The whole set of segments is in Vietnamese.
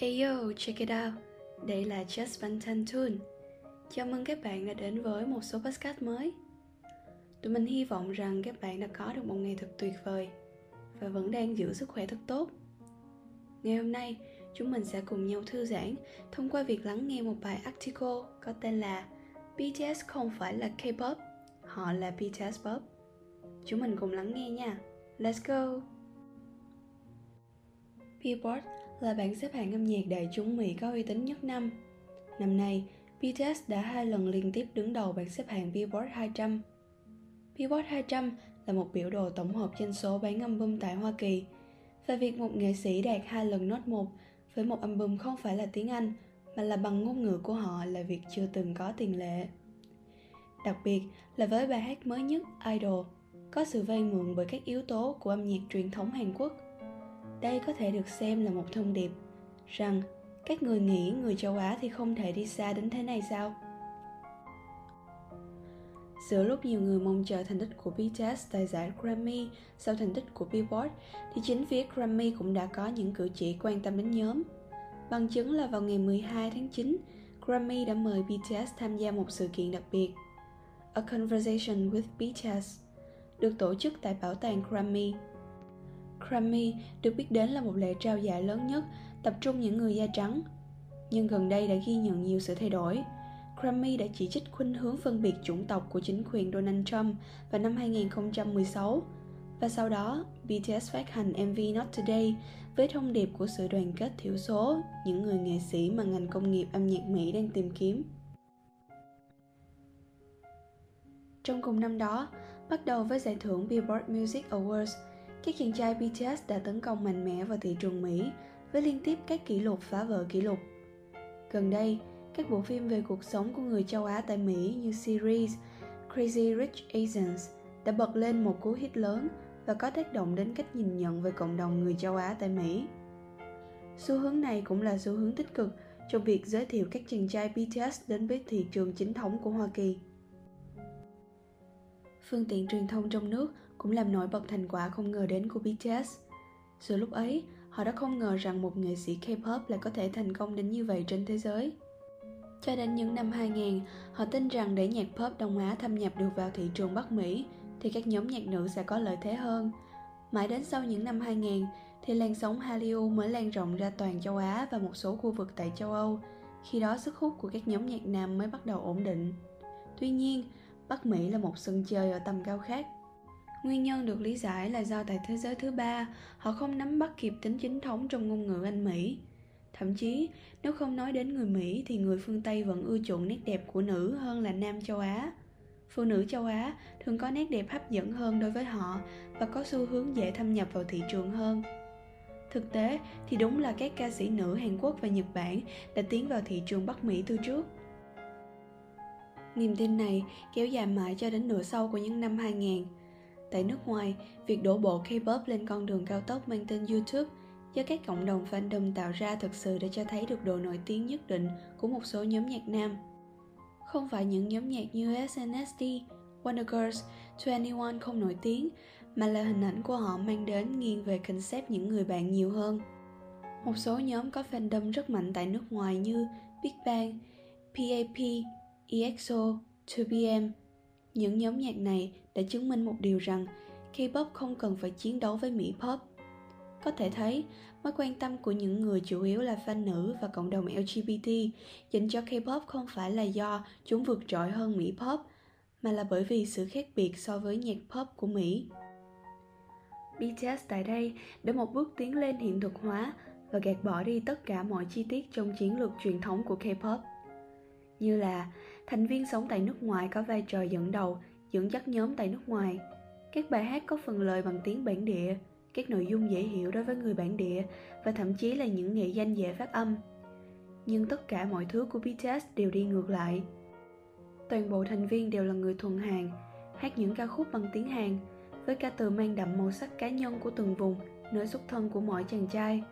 Hey yo, check it out. Đây là Just Văn Thanh Tune. Chào mừng các bạn đã đến với một số podcast mới. Tụi mình hy vọng rằng các bạn đã có được một ngày thật tuyệt vời và vẫn đang giữ sức khỏe thật tốt. Ngày hôm nay, chúng mình sẽ cùng nhau thư giãn thông qua việc lắng nghe một bài article có tên là BTS không phải là K-pop, họ là BTS Pop. Chúng mình cùng lắng nghe nha. Let's go! Billboard là bảng xếp hạng âm nhạc đại chúng Mỹ có uy tín nhất năm. Năm nay, BTS đã hai lần liên tiếp đứng đầu bảng xếp hạng Billboard 200. Billboard 200 là một biểu đồ tổng hợp doanh số bán album tại Hoa Kỳ và việc một nghệ sĩ đạt hai lần nốt một với một album không phải là tiếng Anh mà là bằng ngôn ngữ của họ là việc chưa từng có tiền lệ. Đặc biệt là với bài hát mới nhất Idol, có sự vay mượn bởi các yếu tố của âm nhạc truyền thống Hàn Quốc – đây có thể được xem là một thông điệp rằng các người nghĩ người châu Á thì không thể đi xa đến thế này sao? Giữa lúc nhiều người mong chờ thành tích của BTS tại giải Grammy sau thành tích của Billboard, thì chính phía Grammy cũng đã có những cử chỉ quan tâm đến nhóm. Bằng chứng là vào ngày 12 tháng 9, Grammy đã mời BTS tham gia một sự kiện đặc biệt, A Conversation with BTS, được tổ chức tại bảo tàng Grammy Grammy được biết đến là một lễ trao giải lớn nhất tập trung những người da trắng. Nhưng gần đây đã ghi nhận nhiều sự thay đổi. Grammy đã chỉ trích khuynh hướng phân biệt chủng tộc của chính quyền Donald Trump vào năm 2016 và sau đó BTS phát hành MV Not Today với thông điệp của sự đoàn kết thiểu số, những người nghệ sĩ mà ngành công nghiệp âm nhạc Mỹ đang tìm kiếm. Trong cùng năm đó, bắt đầu với giải thưởng Billboard Music Awards – các chàng trai BTS đã tấn công mạnh mẽ vào thị trường Mỹ với liên tiếp các kỷ lục phá vỡ kỷ lục. Gần đây, các bộ phim về cuộc sống của người châu Á tại Mỹ như series Crazy Rich Asians đã bật lên một cú hit lớn và có tác động đến cách nhìn nhận về cộng đồng người châu Á tại Mỹ. Xu hướng này cũng là xu hướng tích cực trong việc giới thiệu các chàng trai BTS đến với thị trường chính thống của Hoa Kỳ. Phương tiện truyền thông trong nước cũng làm nổi bật thành quả không ngờ đến của BTS. Giữa lúc ấy, họ đã không ngờ rằng một nghệ sĩ K-pop lại có thể thành công đến như vậy trên thế giới. Cho đến những năm 2000, họ tin rằng để nhạc pop Đông Á thâm nhập được vào thị trường Bắc Mỹ thì các nhóm nhạc nữ sẽ có lợi thế hơn. Mãi đến sau những năm 2000 thì làn sóng Hallyu mới lan rộng ra toàn châu Á và một số khu vực tại châu Âu. Khi đó sức hút của các nhóm nhạc nam mới bắt đầu ổn định. Tuy nhiên, Bắc Mỹ là một sân chơi ở tầm cao khác Nguyên nhân được lý giải là do tại thế giới thứ ba, họ không nắm bắt kịp tính chính thống trong ngôn ngữ Anh Mỹ. Thậm chí, nếu không nói đến người Mỹ thì người phương Tây vẫn ưa chuộng nét đẹp của nữ hơn là nam châu Á. Phụ nữ châu Á thường có nét đẹp hấp dẫn hơn đối với họ và có xu hướng dễ thâm nhập vào thị trường hơn. Thực tế thì đúng là các ca sĩ nữ Hàn Quốc và Nhật Bản đã tiến vào thị trường Bắc Mỹ từ trước. Niềm tin này kéo dài mãi cho đến nửa sau của những năm 2000 Tại nước ngoài, việc đổ bộ K-pop lên con đường cao tốc mang tên YouTube do các cộng đồng fandom tạo ra thực sự đã cho thấy được độ nổi tiếng nhất định của một số nhóm nhạc nam. Không phải những nhóm nhạc như SNSD, Wonder Girls, 21 không nổi tiếng, mà là hình ảnh của họ mang đến nghiêng về concept những người bạn nhiều hơn. Một số nhóm có fandom rất mạnh tại nước ngoài như Big Bang, PAP, EXO, 2PM, những nhóm nhạc này đã chứng minh một điều rằng K-pop không cần phải chiến đấu với Mỹ pop. Có thể thấy, mối quan tâm của những người chủ yếu là fan nữ và cộng đồng LGBT dành cho K-pop không phải là do chúng vượt trội hơn Mỹ pop, mà là bởi vì sự khác biệt so với nhạc pop của Mỹ. BTS tại đây đã một bước tiến lên hiện thực hóa và gạt bỏ đi tất cả mọi chi tiết trong chiến lược truyền thống của K-pop. Như là thành viên sống tại nước ngoài có vai trò dẫn đầu, dẫn dắt nhóm tại nước ngoài. Các bài hát có phần lời bằng tiếng bản địa, các nội dung dễ hiểu đối với người bản địa và thậm chí là những nghệ danh dễ phát âm. Nhưng tất cả mọi thứ của BTS đều đi ngược lại. Toàn bộ thành viên đều là người thuần Hàn, hát những ca khúc bằng tiếng Hàn, với ca từ mang đậm màu sắc cá nhân của từng vùng, nơi xuất thân của mỗi chàng trai,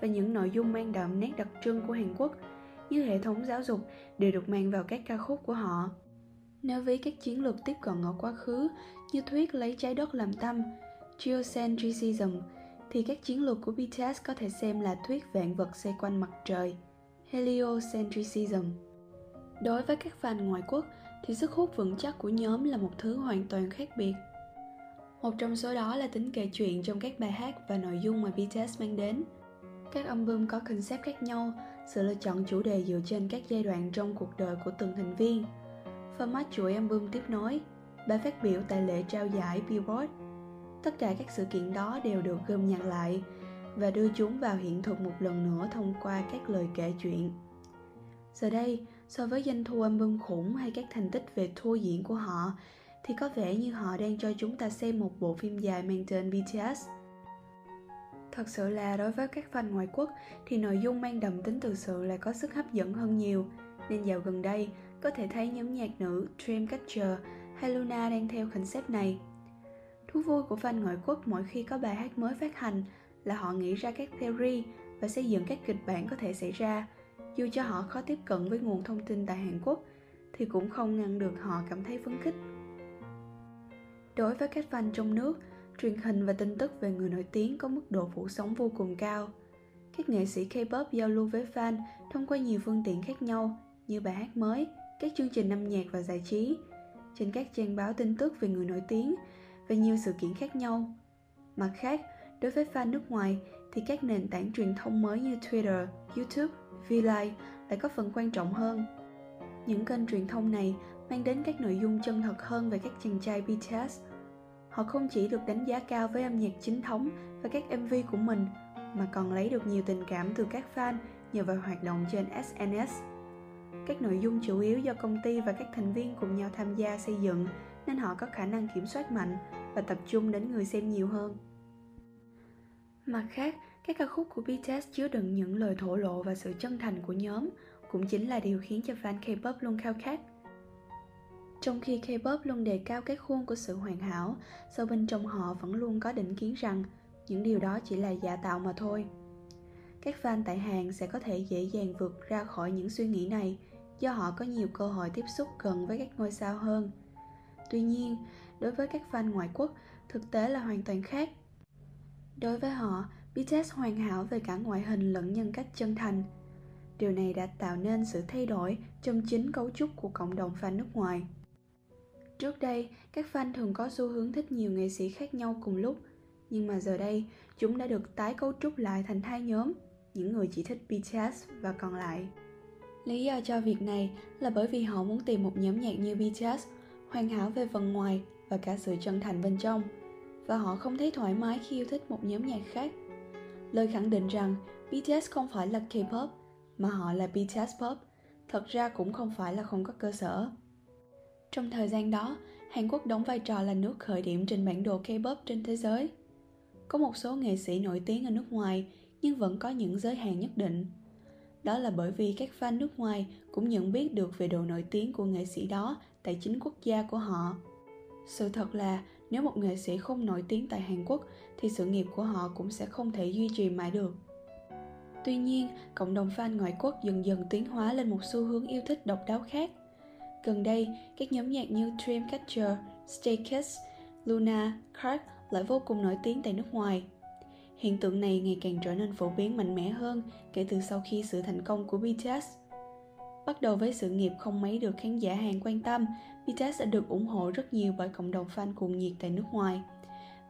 và những nội dung mang đậm nét đặc trưng của Hàn Quốc như hệ thống giáo dục đều được mang vào các ca khúc của họ. Nếu ví các chiến lược tiếp cận ở quá khứ như thuyết lấy trái đất làm tâm, geocentrism, thì các chiến lược của BTS có thể xem là thuyết vạn vật xoay quanh mặt trời, heliocentrism. Đối với các fan ngoại quốc thì sức hút vững chắc của nhóm là một thứ hoàn toàn khác biệt. Một trong số đó là tính kể chuyện trong các bài hát và nội dung mà BTS mang đến. Các album có concept khác nhau, sự lựa chọn chủ đề dựa trên các giai đoạn trong cuộc đời của từng thành viên. Format chuỗi album tiếp nối, bài phát biểu tại lễ trao giải Billboard. Tất cả các sự kiện đó đều được gom nhặt lại và đưa chúng vào hiện thực một lần nữa thông qua các lời kể chuyện. Giờ đây, so với doanh thu album khủng hay các thành tích về thua diễn của họ, thì có vẻ như họ đang cho chúng ta xem một bộ phim dài mang tên BTS. Thật sự là đối với các fan ngoại quốc thì nội dung mang đậm tính từ sự lại có sức hấp dẫn hơn nhiều, nên dạo gần đây có thể thấy nhóm nhạc nữ Dreamcatcher hay Luna đang theo concept này. Thú vui của fan ngoại quốc mỗi khi có bài hát mới phát hành là họ nghĩ ra các theory và xây dựng các kịch bản có thể xảy ra. Dù cho họ khó tiếp cận với nguồn thông tin tại Hàn Quốc thì cũng không ngăn được họ cảm thấy phấn khích. Đối với các fan trong nước, truyền hình và tin tức về người nổi tiếng có mức độ phủ sóng vô cùng cao. Các nghệ sĩ K-pop giao lưu với fan thông qua nhiều phương tiện khác nhau như bài hát mới, các chương trình âm nhạc và giải trí, trên các trang báo tin tức về người nổi tiếng và nhiều sự kiện khác nhau. Mặt khác, đối với fan nước ngoài thì các nền tảng truyền thông mới như Twitter, YouTube, Vlive lại có phần quan trọng hơn. Những kênh truyền thông này mang đến các nội dung chân thật hơn về các chàng trai BTS. Họ không chỉ được đánh giá cao với âm nhạc chính thống và các MV của mình, mà còn lấy được nhiều tình cảm từ các fan nhờ vào hoạt động trên SNS. Các nội dung chủ yếu do công ty và các thành viên cùng nhau tham gia xây dựng nên họ có khả năng kiểm soát mạnh và tập trung đến người xem nhiều hơn. Mặt khác, các ca khúc của BTS chứa đựng những lời thổ lộ và sự chân thành của nhóm cũng chính là điều khiến cho fan K-pop luôn khao khát. Trong khi K-pop luôn đề cao cái khuôn của sự hoàn hảo, sâu bên trong họ vẫn luôn có định kiến rằng những điều đó chỉ là giả tạo mà thôi. Các fan tại Hàn sẽ có thể dễ dàng vượt ra khỏi những suy nghĩ này do họ có nhiều cơ hội tiếp xúc gần với các ngôi sao hơn. Tuy nhiên, đối với các fan ngoại quốc, thực tế là hoàn toàn khác. Đối với họ, BTS hoàn hảo về cả ngoại hình lẫn nhân cách chân thành. Điều này đã tạo nên sự thay đổi trong chính cấu trúc của cộng đồng fan nước ngoài. Trước đây, các fan thường có xu hướng thích nhiều nghệ sĩ khác nhau cùng lúc, nhưng mà giờ đây, chúng đã được tái cấu trúc lại thành hai nhóm, những người chỉ thích BTS và còn lại. Lý do cho việc này là bởi vì họ muốn tìm một nhóm nhạc như BTS, hoàn hảo về phần ngoài và cả sự chân thành bên trong, và họ không thấy thoải mái khi yêu thích một nhóm nhạc khác. Lời khẳng định rằng BTS không phải là K-pop, mà họ là BTS Pop, thật ra cũng không phải là không có cơ sở. Trong thời gian đó, Hàn Quốc đóng vai trò là nước khởi điểm trên bản đồ K-pop trên thế giới. Có một số nghệ sĩ nổi tiếng ở nước ngoài nhưng vẫn có những giới hạn nhất định. Đó là bởi vì các fan nước ngoài cũng nhận biết được về độ nổi tiếng của nghệ sĩ đó tại chính quốc gia của họ. Sự thật là nếu một nghệ sĩ không nổi tiếng tại Hàn Quốc thì sự nghiệp của họ cũng sẽ không thể duy trì mãi được. Tuy nhiên, cộng đồng fan ngoại quốc dần dần tiến hóa lên một xu hướng yêu thích độc đáo khác – Gần đây, các nhóm nhạc như Dreamcatcher, Stay Kids, Luna, Clark lại vô cùng nổi tiếng tại nước ngoài. Hiện tượng này ngày càng trở nên phổ biến mạnh mẽ hơn kể từ sau khi sự thành công của BTS. Bắt đầu với sự nghiệp không mấy được khán giả Hàn quan tâm, BTS đã được ủng hộ rất nhiều bởi cộng đồng fan cuồng nhiệt tại nước ngoài.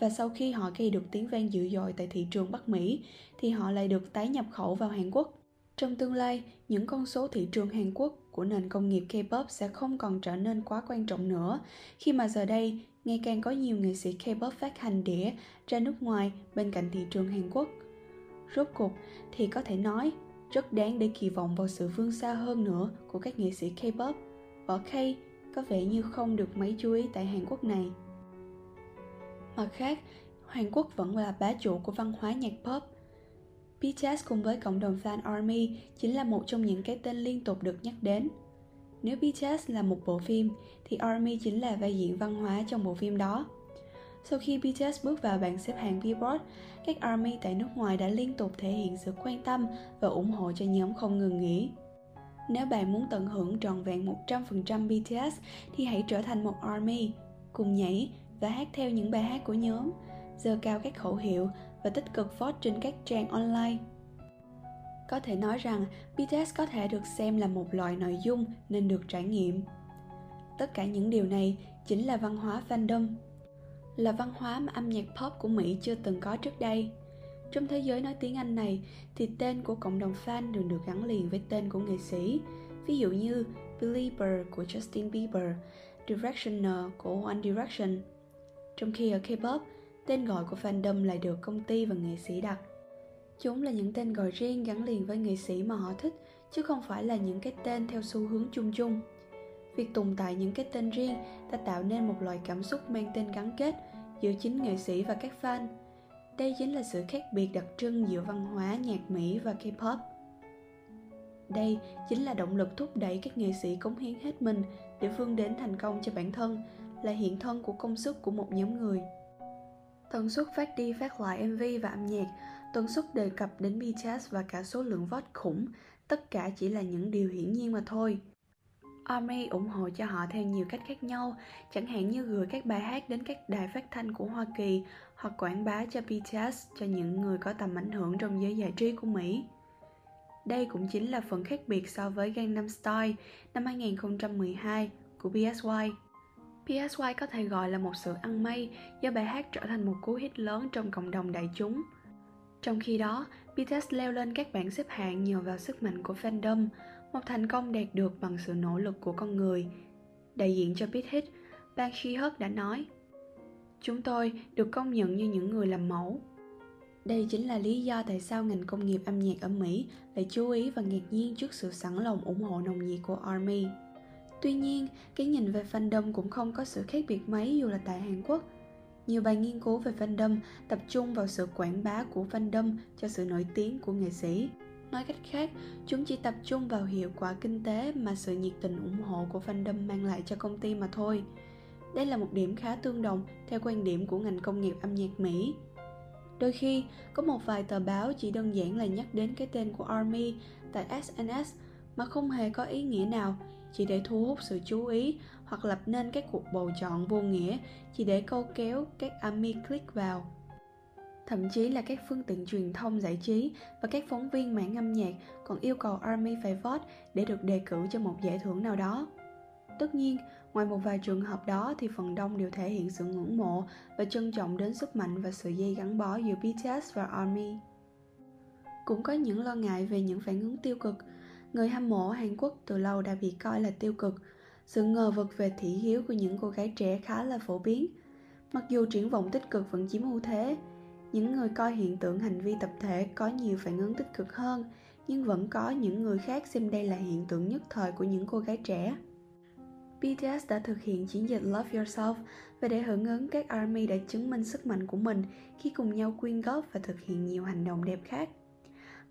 Và sau khi họ gây được tiếng vang dữ dội tại thị trường Bắc Mỹ, thì họ lại được tái nhập khẩu vào Hàn Quốc. Trong tương lai, những con số thị trường Hàn Quốc của nền công nghiệp K-pop sẽ không còn trở nên quá quan trọng nữa, khi mà giờ đây ngày càng có nhiều nghệ sĩ K-pop phát hành đĩa ra nước ngoài bên cạnh thị trường Hàn Quốc. Rốt cuộc thì có thể nói rất đáng để kỳ vọng vào sự vươn xa hơn nữa của các nghệ sĩ K-pop. Võ K có vẻ như không được mấy chú ý tại Hàn Quốc này. Mặt khác, Hàn Quốc vẫn là bá chủ của văn hóa nhạc pop – BTS cùng với cộng đồng fan ARMY chính là một trong những cái tên liên tục được nhắc đến. Nếu BTS là một bộ phim, thì ARMY chính là vai diễn văn hóa trong bộ phim đó. Sau khi BTS bước vào bảng xếp hạng Billboard, các ARMY tại nước ngoài đã liên tục thể hiện sự quan tâm và ủng hộ cho nhóm không ngừng nghỉ. Nếu bạn muốn tận hưởng trọn vẹn 100% BTS thì hãy trở thành một ARMY, cùng nhảy và hát theo những bài hát của nhóm, giơ cao các khẩu hiệu và tích cực vote trên các trang online. Có thể nói rằng BTS có thể được xem là một loại nội dung nên được trải nghiệm. Tất cả những điều này chính là văn hóa fandom, là văn hóa mà âm nhạc pop của Mỹ chưa từng có trước đây. Trong thế giới nói tiếng Anh này thì tên của cộng đồng fan thường được gắn liền với tên của nghệ sĩ, ví dụ như Belieber của Justin Bieber, Directioner của One Direction. Trong khi ở K-pop, tên gọi của fandom lại được công ty và nghệ sĩ đặt. Chúng là những tên gọi riêng gắn liền với nghệ sĩ mà họ thích, chứ không phải là những cái tên theo xu hướng chung chung. Việc tồn tại những cái tên riêng đã tạo nên một loại cảm xúc mang tên gắn kết giữa chính nghệ sĩ và các fan. Đây chính là sự khác biệt đặc trưng giữa văn hóa nhạc Mỹ và K-pop. Đây chính là động lực thúc đẩy các nghệ sĩ cống hiến hết mình để vươn đến thành công cho bản thân, là hiện thân của công sức của một nhóm người. Tần suất phát đi phát lại MV và âm nhạc, tần suất đề cập đến BTS và cả số lượng vote khủng, tất cả chỉ là những điều hiển nhiên mà thôi. Army ủng hộ cho họ theo nhiều cách khác nhau, chẳng hạn như gửi các bài hát đến các đài phát thanh của Hoa Kỳ hoặc quảng bá cho BTS cho những người có tầm ảnh hưởng trong giới giải trí của Mỹ. Đây cũng chính là phần khác biệt so với Gangnam Style năm 2012 của PSY. PSY có thể gọi là một sự ăn may do bài hát trở thành một cú hit lớn trong cộng đồng đại chúng. Trong khi đó, BTS leo lên các bảng xếp hạng nhờ vào sức mạnh của fandom, một thành công đạt được bằng sự nỗ lực của con người. Đại diện cho Big Hit, Bang Shi-hyuk đã nói, Chúng tôi được công nhận như những người làm mẫu. Đây chính là lý do tại sao ngành công nghiệp âm nhạc ở Mỹ lại chú ý và ngạc nhiên trước sự sẵn lòng ủng hộ nồng nhiệt của ARMY. Tuy nhiên, cái nhìn về fandom cũng không có sự khác biệt mấy dù là tại Hàn Quốc. Nhiều bài nghiên cứu về fandom tập trung vào sự quảng bá của fandom cho sự nổi tiếng của nghệ sĩ. Nói cách khác, chúng chỉ tập trung vào hiệu quả kinh tế mà sự nhiệt tình ủng hộ của fandom mang lại cho công ty mà thôi. Đây là một điểm khá tương đồng theo quan điểm của ngành công nghiệp âm nhạc Mỹ. Đôi khi, có một vài tờ báo chỉ đơn giản là nhắc đến cái tên của ARMY tại SNS mà không hề có ý nghĩa nào, chỉ để thu hút sự chú ý hoặc lập nên các cuộc bầu chọn vô nghĩa chỉ để câu kéo các ARMY click vào. Thậm chí là các phương tiện truyền thông giải trí và các phóng viên mảng âm nhạc còn yêu cầu ARMY phải vote để được đề cử cho một giải thưởng nào đó. Tất nhiên, ngoài một vài trường hợp đó thì phần đông đều thể hiện sự ngưỡng mộ và trân trọng đến sức mạnh và sự dây gắn bó giữa BTS và ARMY. Cũng có những lo ngại về những phản ứng tiêu cực. Người hâm mộ Hàn Quốc từ lâu đã bị coi là tiêu cực. Sự ngờ vực về thị hiếu của những cô gái trẻ khá là phổ biến. Mặc dù triển vọng tích cực vẫn chiếm ưu thế, những người coi hiện tượng hành vi tập thể có nhiều phản ứng tích cực hơn, nhưng vẫn có những người khác xem đây là hiện tượng nhất thời của những cô gái trẻ. BTS đã thực hiện chiến dịch Love Yourself và để hưởng ứng các ARMY đã chứng minh sức mạnh của mình khi cùng nhau quyên góp và thực hiện nhiều hành động đẹp khác.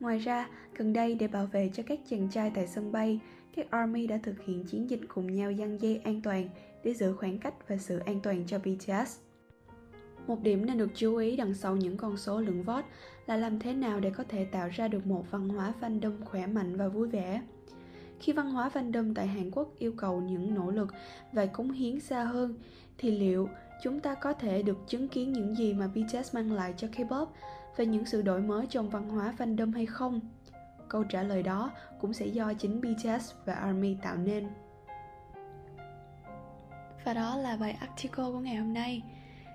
Ngoài ra, gần đây để bảo vệ cho các chàng trai tại sân bay, các ARMY đã thực hiện chiến dịch cùng nhau giăng dây an toàn để giữ khoảng cách và sự an toàn cho BTS. Một điểm nên được chú ý đằng sau những con số lượng vote là làm thế nào để có thể tạo ra được một văn hóa fandom khỏe mạnh và vui vẻ. Khi văn hóa fandom tại Hàn Quốc yêu cầu những nỗ lực và cống hiến xa hơn, thì liệu chúng ta có thể được chứng kiến những gì mà BTS mang lại cho K-pop về những sự đổi mới trong văn hóa fandom hay không? Câu trả lời đó cũng sẽ do chính BTS và ARMY tạo nên. Và đó là bài article của ngày hôm nay.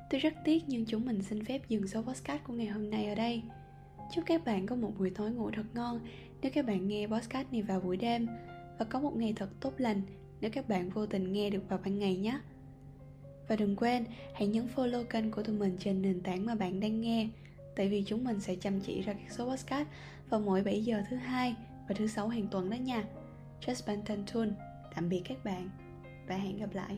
Tôi rất tiếc nhưng chúng mình xin phép dừng số podcast của ngày hôm nay ở đây. Chúc các bạn có một buổi tối ngủ thật ngon nếu các bạn nghe podcast này vào buổi đêm và có một ngày thật tốt lành nếu các bạn vô tình nghe được vào ban ngày nhé. Và đừng quên, hãy nhấn follow kênh của tụi mình trên nền tảng mà bạn đang nghe Tại vì chúng mình sẽ chăm chỉ ra các số podcast vào mỗi 7 giờ thứ hai và thứ sáu hàng tuần đó nha. Just Bantan Tune. Tạm biệt các bạn và hẹn gặp lại.